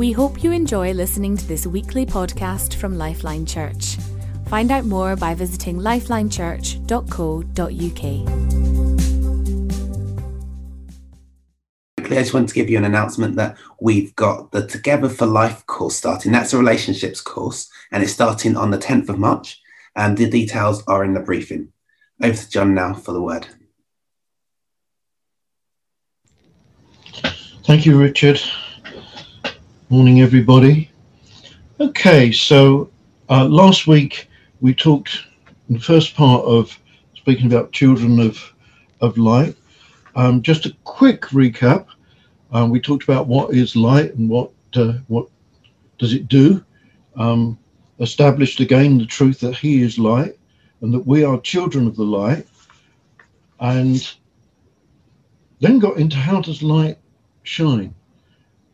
We hope you enjoy listening to this weekly podcast from Lifeline Church. Find out more by visiting lifelinechurch.co.uk. I just want to give you an announcement that we've got the Together for Life course starting. That's a relationships course, and it's starting on the 10th of March. And the details are in the briefing. Over to John now for the word. Thank you, Richard. Morning, everybody. Okay, so uh, last week we talked in the first part of speaking about children of of light. Um, just a quick recap. Um, we talked about what is light and what uh, what does it do. Um, established again the truth that He is light and that we are children of the light, and then got into how does light shine,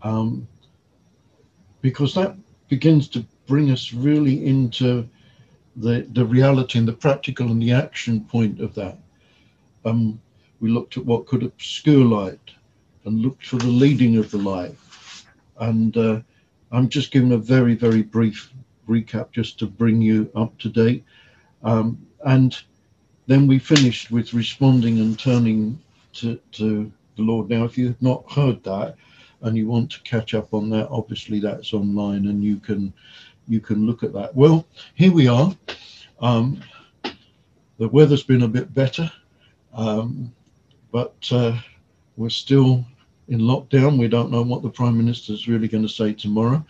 um, because that begins to bring us really into the the reality and the practical and the action point of that. Um, we looked at what could obscure light and looked for the leading of the light. And uh, I'm just giving a very, very brief recap just to bring you up to date. Um, and then we finished with responding and turning to, to the Lord. Now, if you have not heard that and you want to catch up on that, obviously that's online and you can you can look at that. Well, here we are. Um, the weather's been a bit better, um, but uh, we're still in lockdown. We don't know what the Prime Minister is really going to say tomorrow.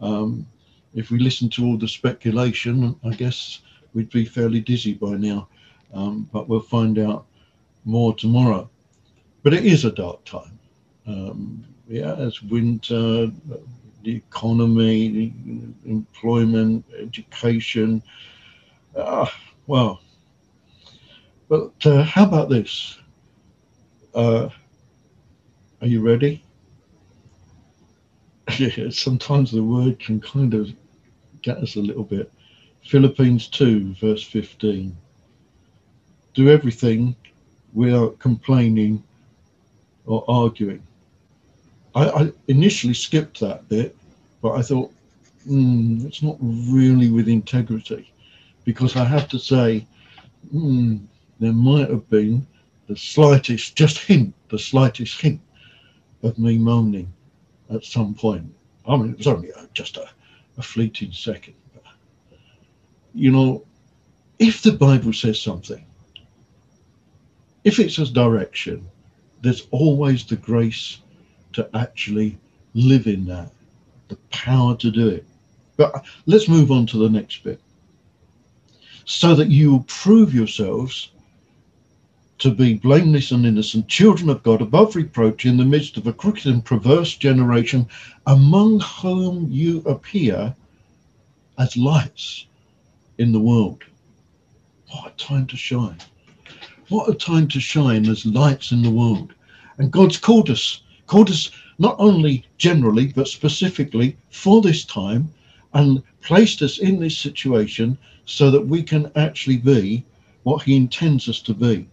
Um, if we listen to all the speculation, I guess we'd be fairly dizzy by now. Um, but we'll find out more tomorrow. But it is a dark time. Yeah, it's winter, the economy, employment, education. Ah, well. But uh, how about this? Uh, are you ready? Sometimes the word can kind of get us a little bit. Philippians 2, verse 15. Do everything without complaining or arguing. I, I initially skipped that bit, but I thought, mm, it's not really with integrity because I have to say, mm, there might have been the slightest, just hint, the slightest hint of me moaning at some point. I mean, it was only just a, a fleeting second. But, you know, if the Bible says something, if it says direction, there's always the grace to actually live in that, the power to do it. But let's move on to the next bit. So that you prove yourselves to be blameless and innocent, children of God, above reproach in the midst of a crooked and perverse generation, among whom you appear as lights in the world. What a time to shine! What a time to shine as lights in the world. And God's called us, called not only generally, but specifically for this time and placed us in this situation so that we can actually be what He intends us to be.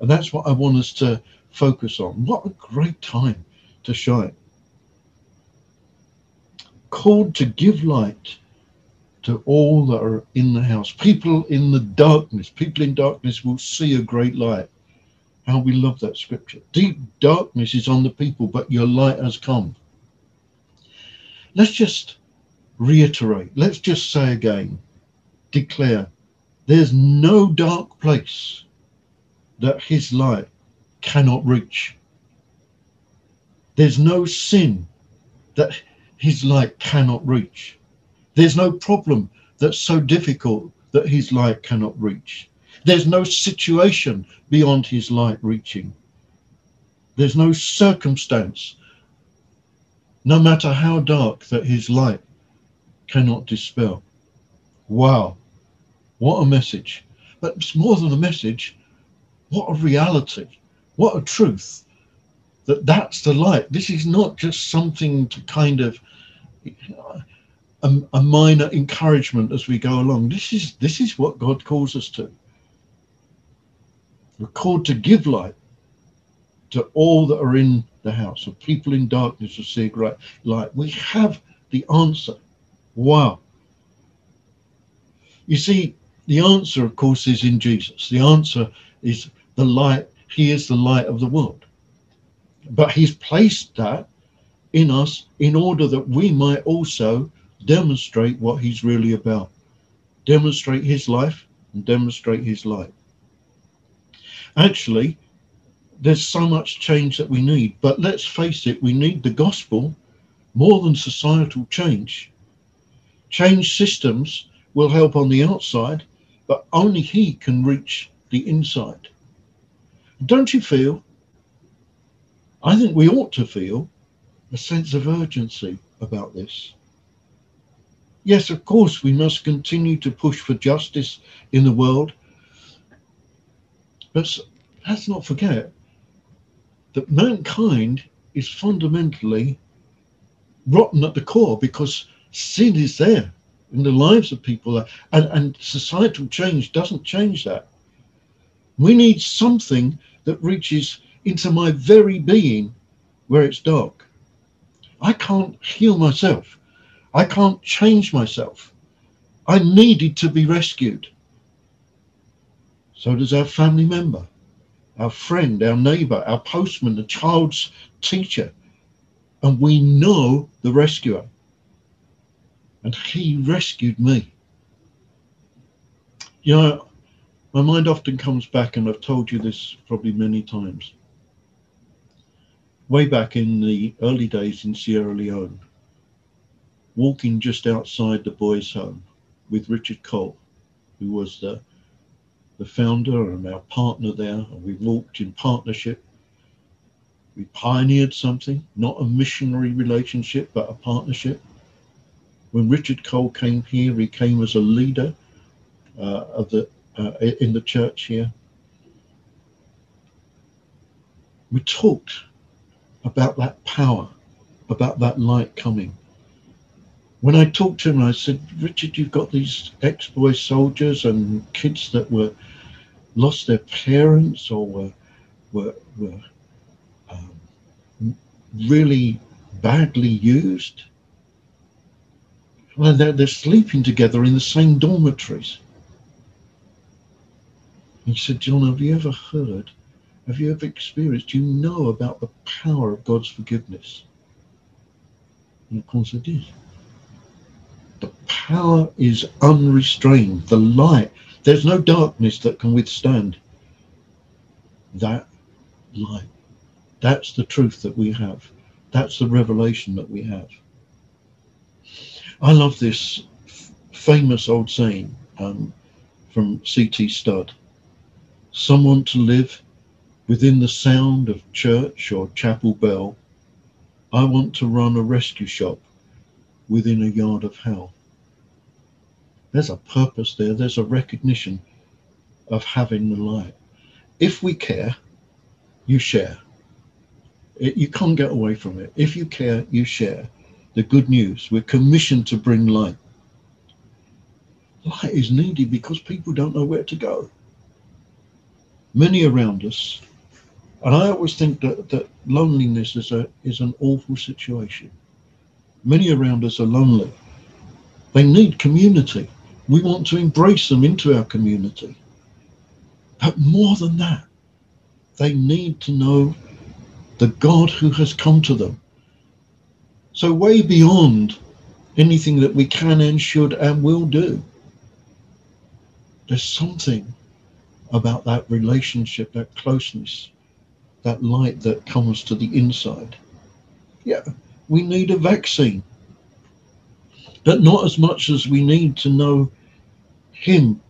And that's what I want us to focus on. What a great time to shine. Called to give light to all that are in the house. People in the darkness, people in darkness will see a great light. How we love that scripture. Deep darkness is on the people, but your light has come. Let's just reiterate. Let's just say again, declare, there's no dark place that his light cannot reach. There's no sin that his light cannot reach. There's no problem that's so difficult that his light cannot reach. There's no situation beyond his light reaching. There's no circumstance, no matter how dark, that his light cannot dispel. Wow, what a message. But it's more than a message, what a reality, what a truth that that's the light. This is not just something to kind of a, a minor encouragement as we go along. This is this is what God calls us to. We're called to give light to all that are in the house, of people in darkness to see a great light. We have the answer. Wow. You see, the answer, of course, is in Jesus. The answer is the light. He is the light of the world. But he's placed that in us in order that we might also demonstrate what he's really about. Demonstrate his life and demonstrate his light. Actually, there's so much change that we need, but let's face it, we need the gospel more than societal change. Change systems will help on the outside, but only he can reach the inside. Don't you feel? I think we ought to feel a sense of urgency about this. Yes, of course, we must continue to push for justice in the world. But let's not forget that mankind is fundamentally rotten at the core because sin is there in the lives of people uh, and, and societal change doesn't change that. We need something that reaches into my very being where it's dark. I can't heal myself. I can't change myself. I needed to be rescued. So does our family member, our friend, our neighbor, our postman, the child's teacher. And we know the rescuer. And he rescued me. You know, my mind often comes back, and I've told you this probably many times way back in the early days in Sierra Leone, walking just outside the boys' home with Richard Cole, who was the the founder and our partner there, and we walked in partnership. We pioneered something, not a missionary relationship, but a partnership. When Richard Cole came here, he came as a leader uh, of the uh, in the church here. We talked about that power, about that light coming. When I talked to him, I said, Richard, you've got these ex boy soldiers and kids that were lost their parents or were, were, were um, really badly used. Well, they're, they're sleeping together in the same dormitories. He said, John, have you ever heard have you ever experienced, you know about the power of God's forgiveness? And of course I did. The power is unrestrained. The light, there's no darkness that can withstand that light. That's the truth that we have. That's the revelation that we have. I love this famous old saying um, from C.T. Studd. Someone to live Within the sound of church or chapel bell, I want to run a rescue shop within a yard of hell. There's a purpose there, there's a recognition of having the light. If we care, you share. It, you can't get away from it. If you care, you share the good news. We're commissioned to bring light. Light is needed because people don't know where to go. Many around us and I always think that, that loneliness is a is an awful situation. Many around us are lonely. They need community. We want to embrace them into our community. But more than that, they need to know the God who has come to them. So way beyond anything that we can and should and will do. There's something about that relationship, that closeness, that light that comes to the inside. Yeah, we need a vaccine, but not as much as we need to know Him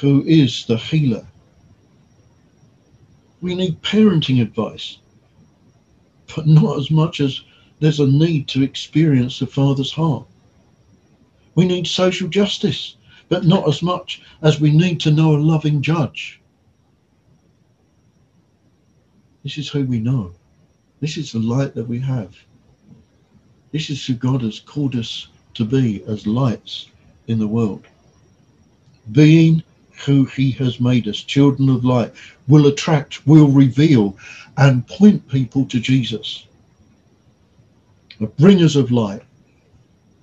who is the healer. We need parenting advice, but not as much as there's a need to experience the Father's heart. We need social justice, but not as much as we need to know a loving judge. This is who we know. This is the light that we have. This is who God has called us to be as lights in the world. Being who he has made us, children of light, will attract, will reveal, and point people to Jesus. The bringers of light,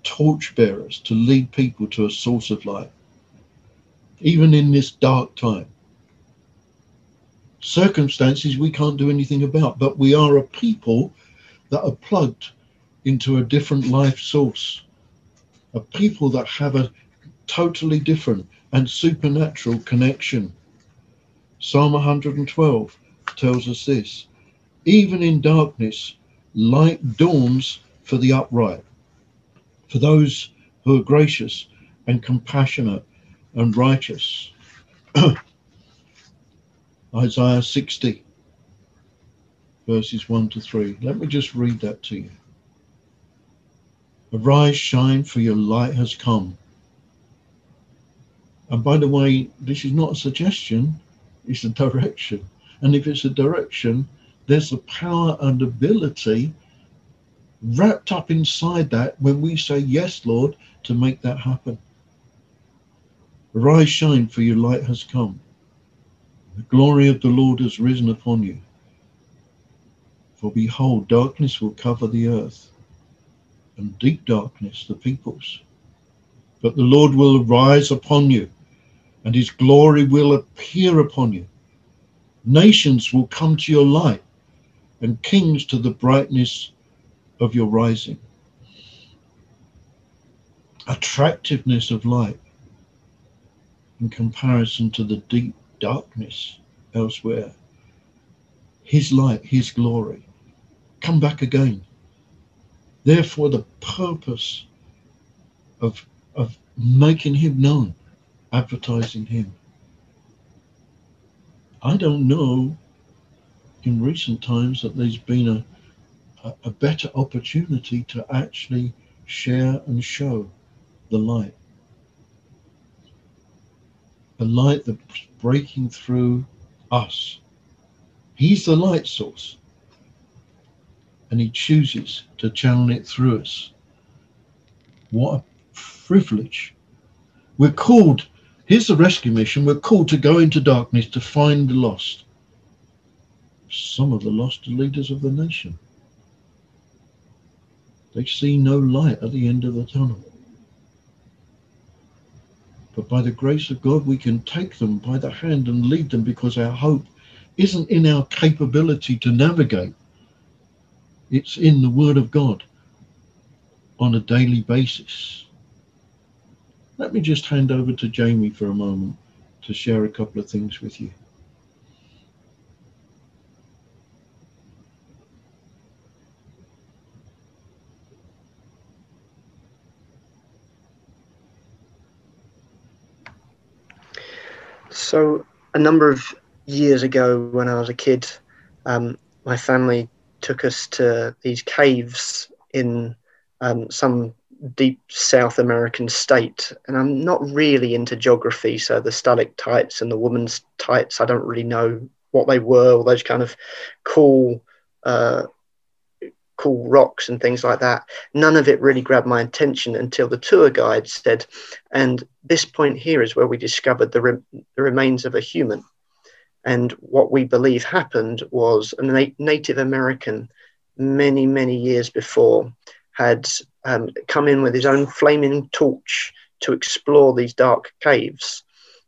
torchbearers to lead people to a source of light, even in this dark time. Circumstances we can't do anything about, but we are a people that are plugged into a different life source, a people that have a totally different and supernatural connection. Psalm 112 tells us this even in darkness, light dawns for the upright, for those who are gracious and compassionate and righteous. Isaiah 60, verses 1 to 3. Let me just read that to you. Arise, shine, for your light has come. And by the way, this is not a suggestion, it's a direction. And if it's a direction, there's the power and ability wrapped up inside that when we say, Yes, Lord, to make that happen. Arise, shine, for your light has come. The glory of the Lord has risen upon you. For behold, darkness will cover the earth, and deep darkness the peoples. But the Lord will arise upon you, and his glory will appear upon you. Nations will come to your light, and kings to the brightness of your rising. Attractiveness of light in comparison to the deep darkness elsewhere. His light, His glory. Come back again. Therefore, the purpose of, of making Him known, advertising Him. I don't know in recent times that there's been a, a, a better opportunity to actually share and show the light. A light that's breaking through us. He's the light source. And he chooses to channel it through us. What a privilege. We're called, here's the rescue mission, we're called to go into darkness to find the lost some of the lost leaders of the nation. They see no light at the end of the tunnel. But by the grace of God, we can take them by the hand and lead them because our hope isn't in our capability to navigate, it's in the Word of God on a daily basis. Let me just hand over to Jamie for a moment to share a couple of things with you. So, a number of years ago, when I was a kid, um, my family took us to these caves in um, some deep South American state. And I'm not really into geography, so the stalactites and the woman's tights, I don't really know what they were, all those kind of cool uh, cool rocks and things like that. None of it really grabbed my attention until the tour guide said, and this point here is where we discovered the, re- the remains of a human. And what we believe happened was a na- Native American, many, many years before, had um, come in with his own flaming torch to explore these dark caves.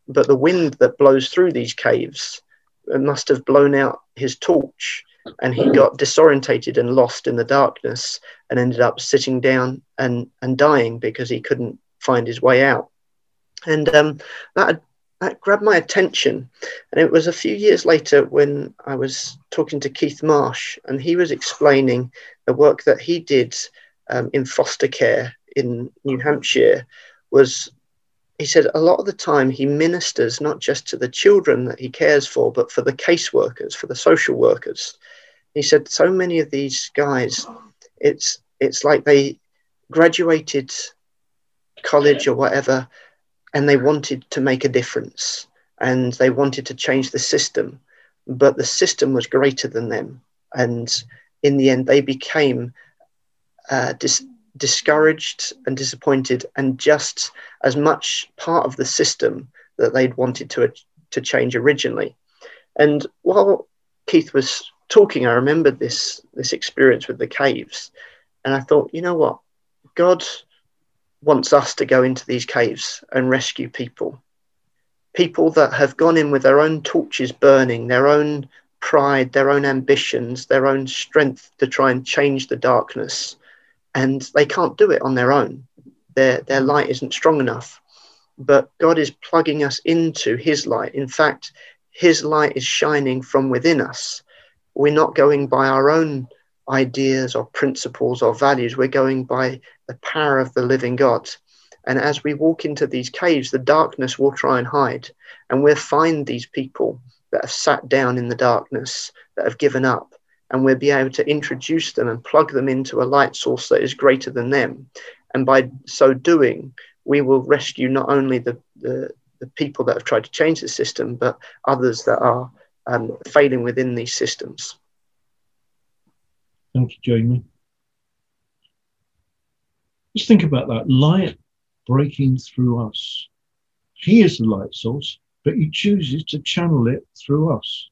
But the wind that blows through these caves must have blown out his torch and he got disorientated and lost in the darkness and ended up sitting down and, and dying because he couldn't find his way out. And um, that, that grabbed my attention. And it was a few years later when I was talking to Keith Marsh, and he was explaining the work that he did um, in foster care in New Hampshire was he said a lot of the time he ministers not just to the children that he cares for, but for the caseworkers, for the social workers. He said so many of these guys, it's it's like they graduated college or whatever, and they wanted to make a difference and they wanted to change the system, but the system was greater than them, and in the end they became uh, dis- discouraged and disappointed and just as much part of the system that they'd wanted to to change originally. And while Keith was talking, I remembered this this experience with the caves, and I thought, you know what, God wants us to go into these caves and rescue people. People that have gone in with their own torches burning, their own pride, their own ambitions, their own strength to try and change the darkness. And they can't do it on their own. Their, their light isn't strong enough. But God is plugging us into His light. In fact, His light is shining from within us. We're not going by our own ideas or principles or values. We're going by the power of the living God. And as we walk into these caves, the darkness will try and hide. And we'll find these people that have sat down in the darkness, that have given up. And we'll be able to introduce them and plug them into a light source that is greater than them. And by so doing, we will rescue not only the, the, the people that have tried to change the system, but others that are um, failing within these systems. Thank you, Jamie. Just think about that light breaking through us. He is the light source, but he chooses to channel it through us.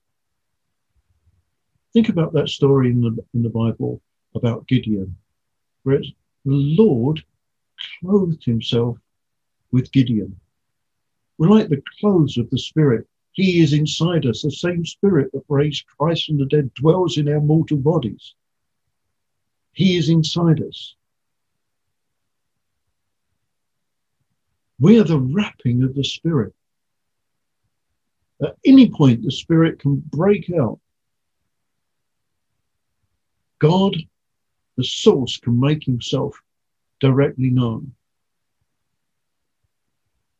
Think about that story in the, in the Bible about Gideon, where the Lord clothed himself with Gideon. We're like the clothes of the Spirit. He is inside us. The same Spirit that raised Christ from the dead dwells in our mortal bodies. He is inside us. We are the wrapping of the Spirit. At any point, the Spirit can break out. God, the source, can make himself directly known.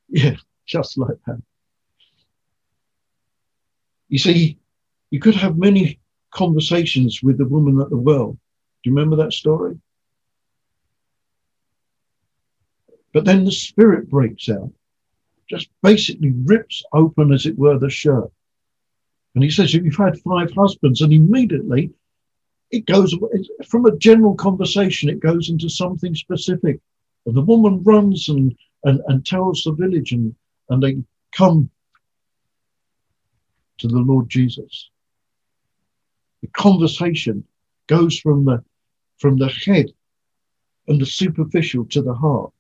Yeah, just like that. You see, you could have many conversations with the woman at the well you remember that story? But then the spirit breaks out, just basically rips open, as it were, the shirt. And he says, You've had five husbands. And immediately it goes from a general conversation, it goes into something specific. And the woman runs and, and, and tells the village, and, and they come to the Lord Jesus. The conversation goes from the from the head and the superficial to the heart.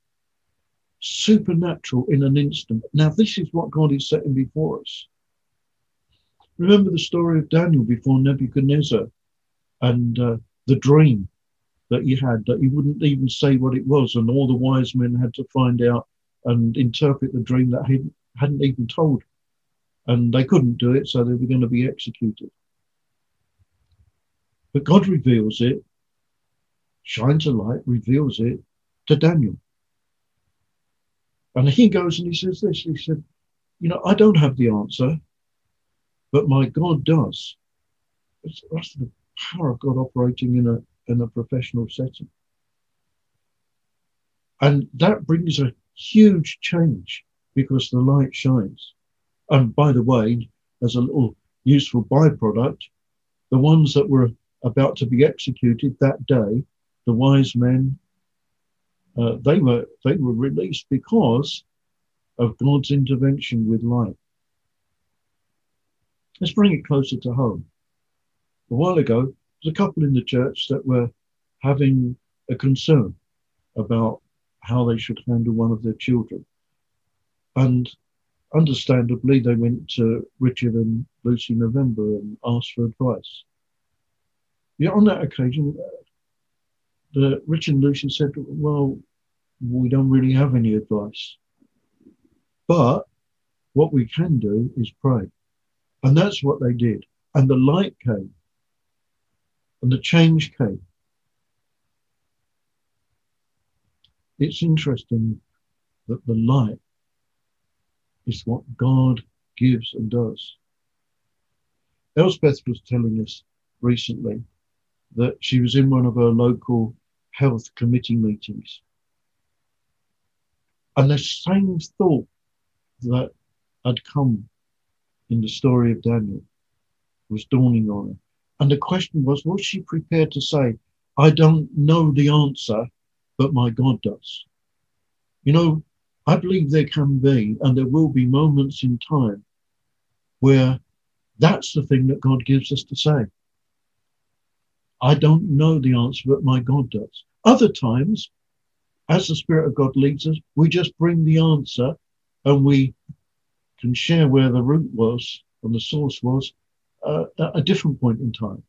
Supernatural in an instant. Now, this is what God is setting before us. Remember the story of Daniel before Nebuchadnezzar and uh, the dream that he had, that he wouldn't even say what it was, and all the wise men had to find out and interpret the dream that he hadn't even told. And they couldn't do it, so they were going to be executed. But God reveals it shines a light, reveals it to Daniel. And he goes and he says this he said, You know, I don't have the answer, but my God does. It's, that's the power of God operating in a, in a professional setting. And that brings a huge change because the light shines. And by the way, as a little useful byproduct, the ones that were about to be executed that day the wise men, uh, they were they were released because of God's intervention with light. Let's bring it closer to home. A while ago, there was a couple in the church that were having a concern about how they should handle one of their children. And understandably, they went to Richard and Lucy November and asked for advice. Yeah, on that occasion, Richard and Lucy said, Well, we don't really have any advice. But what we can do is pray. And that's what they did. And the light came. And the change came. It's interesting that the light is what God gives and does. Elspeth was telling us recently that she was in one of her local health committee meetings. And the same thought that had come in the story of Daniel was dawning on her. And the question was, was she prepared to say, I don't know the answer, but my God does? You know, I believe there can be, and there will be moments in time where that's the thing that God gives us to say. I don't know the answer, but my God does. Other times, as the Spirit of God leads us, we just bring the answer and we can share where the root was and the source was uh, at a different point in time.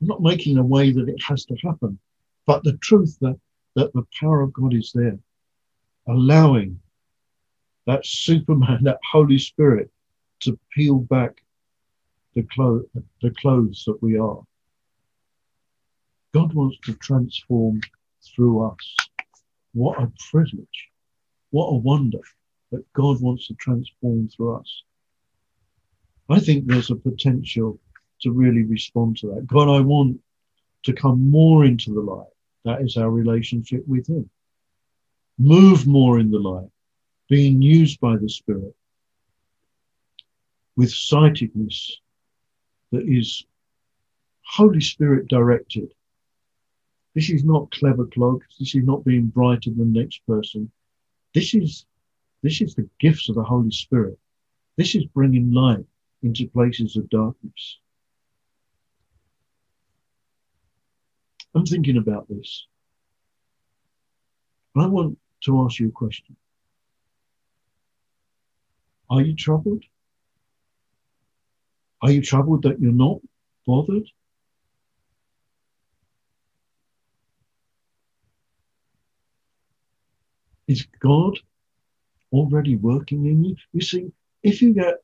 I'm not making a way that it has to happen, but the truth that, that the power of God is there, allowing that Superman, that Holy Spirit to peel back the, clo- the clothes that we are. God wants to transform through us. What a privilege. What a wonder that God wants to transform through us. I think there's a potential to really respond to that. God, I want to come more into the light. That is our relationship with Him. Move more in the light, being used by the Spirit with sightedness that is Holy Spirit directed. This is not clever clogs. This is not being brighter than the next person. This is this is the gifts of the Holy Spirit. This is bringing light into places of darkness. I'm thinking about this. I want to ask you a question. Are you troubled? Are you troubled that you're not bothered? Is God already working in you? You see, if you get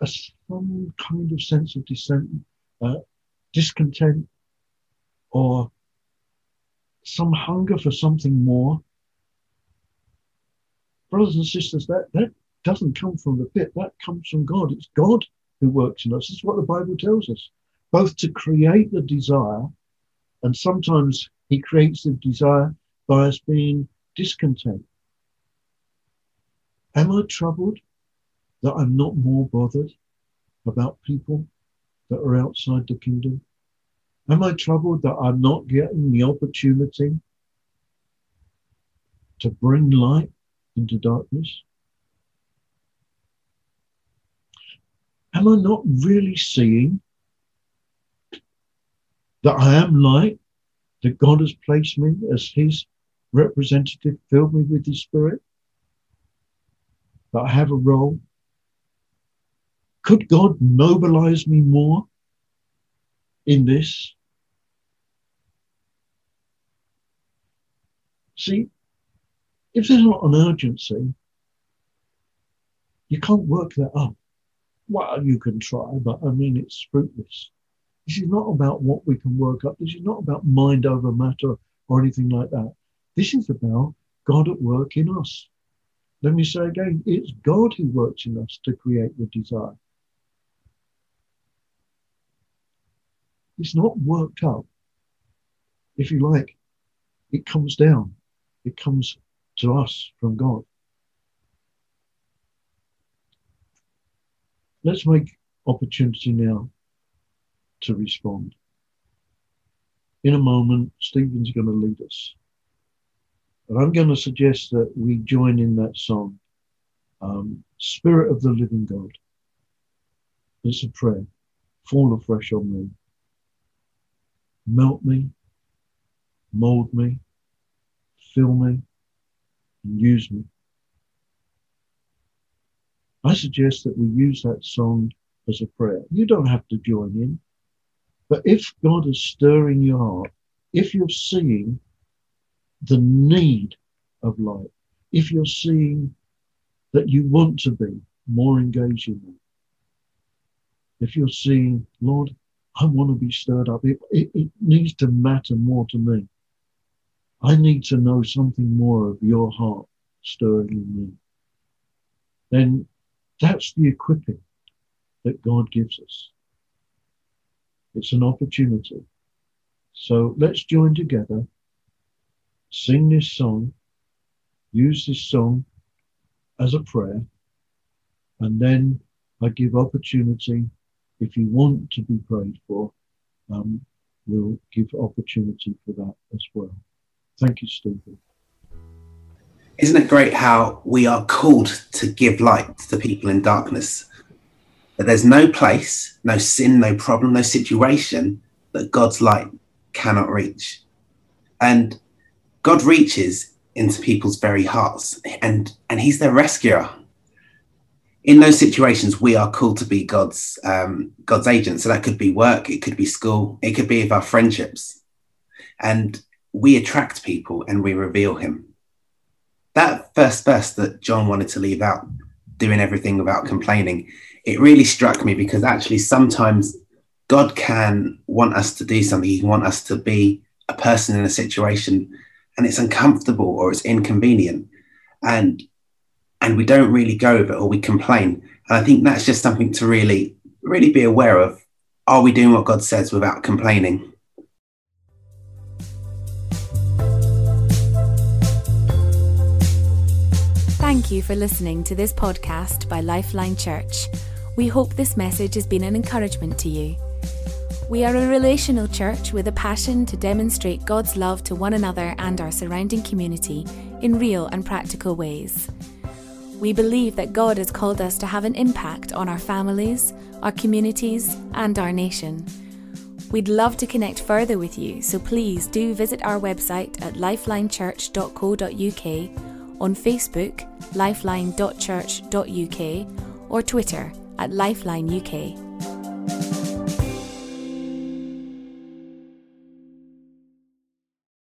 a, some kind of sense of dissent, uh, discontent, or some hunger for something more, brothers and sisters, that, that doesn't come from the pit. That comes from God. It's God who works in us. This is what the Bible tells us, both to create the desire, and sometimes He creates the desire by us being discontent. Am I troubled that I'm not more bothered about people that are outside the kingdom? Am I troubled that I'm not getting the opportunity to bring light into darkness? am I not really seeing that I am light, that God has placed me as his representative, fill me with his spirit, that I have a role? Could God mobilize me more in this? See, if there's not an urgency, you can't work that up well, you can try, but I mean, it's fruitless. This is not about what we can work up. This is not about mind over matter or anything like that. This is about God at work in us. Let me say again, it's God who works in us to create the desire. It's not worked up. If you like, it comes down. It comes to us from God. Let's make opportunity now to respond. In a moment, Stephen's going to lead us. And I'm going to suggest that we join in that song, um, Spirit of the Living God. It's a prayer. Fall afresh on me. Melt me, mold me, fill me, and use me. I suggest that we use that song as a prayer. You don't have to join in. But if God is stirring your heart, if you're seeing the need of light, if you're seeing that you want to be more engaged in that, if you're seeing, Lord, I want to be stirred up, it, it, it needs to matter more to me. I need to know something more of your heart stirring in me. Then that's the equipping that God gives us. It's an opportunity. So let's join together, sing this song, use this song as a prayer, and then I give opportunity. If you want to be prayed for, um, we'll give opportunity for that as well. Thank you, Stephen. Isn't it great how we are called to give light to people in darkness? That there's no place, no sin, no problem, no situation that God's light cannot reach. And God reaches into people's very hearts and, and he's their rescuer. In those situations, we are called to be God's um, God's agents. So that could be work, it could be school, it could be of our friendships. And we attract people and we reveal him. That first verse that John wanted to leave out, doing everything without complaining, it really struck me because actually sometimes God can want us to do something. He can want us to be a person in a situation and it's uncomfortable or it's inconvenient. And and we don't really go with it or we complain. And I think that's just something to really, really be aware of. Are we doing what God says without complaining? Thank you for listening to this podcast by Lifeline Church. We hope this message has been an encouragement to you. We are a relational church with a passion to demonstrate God's love to one another and our surrounding community in real and practical ways. We believe that God has called us to have an impact on our families, our communities, and our nation. We'd love to connect further with you, so please do visit our website at lifelinechurch.co.uk on Facebook, lifeline.church.uk, or Twitter at Lifeline UK.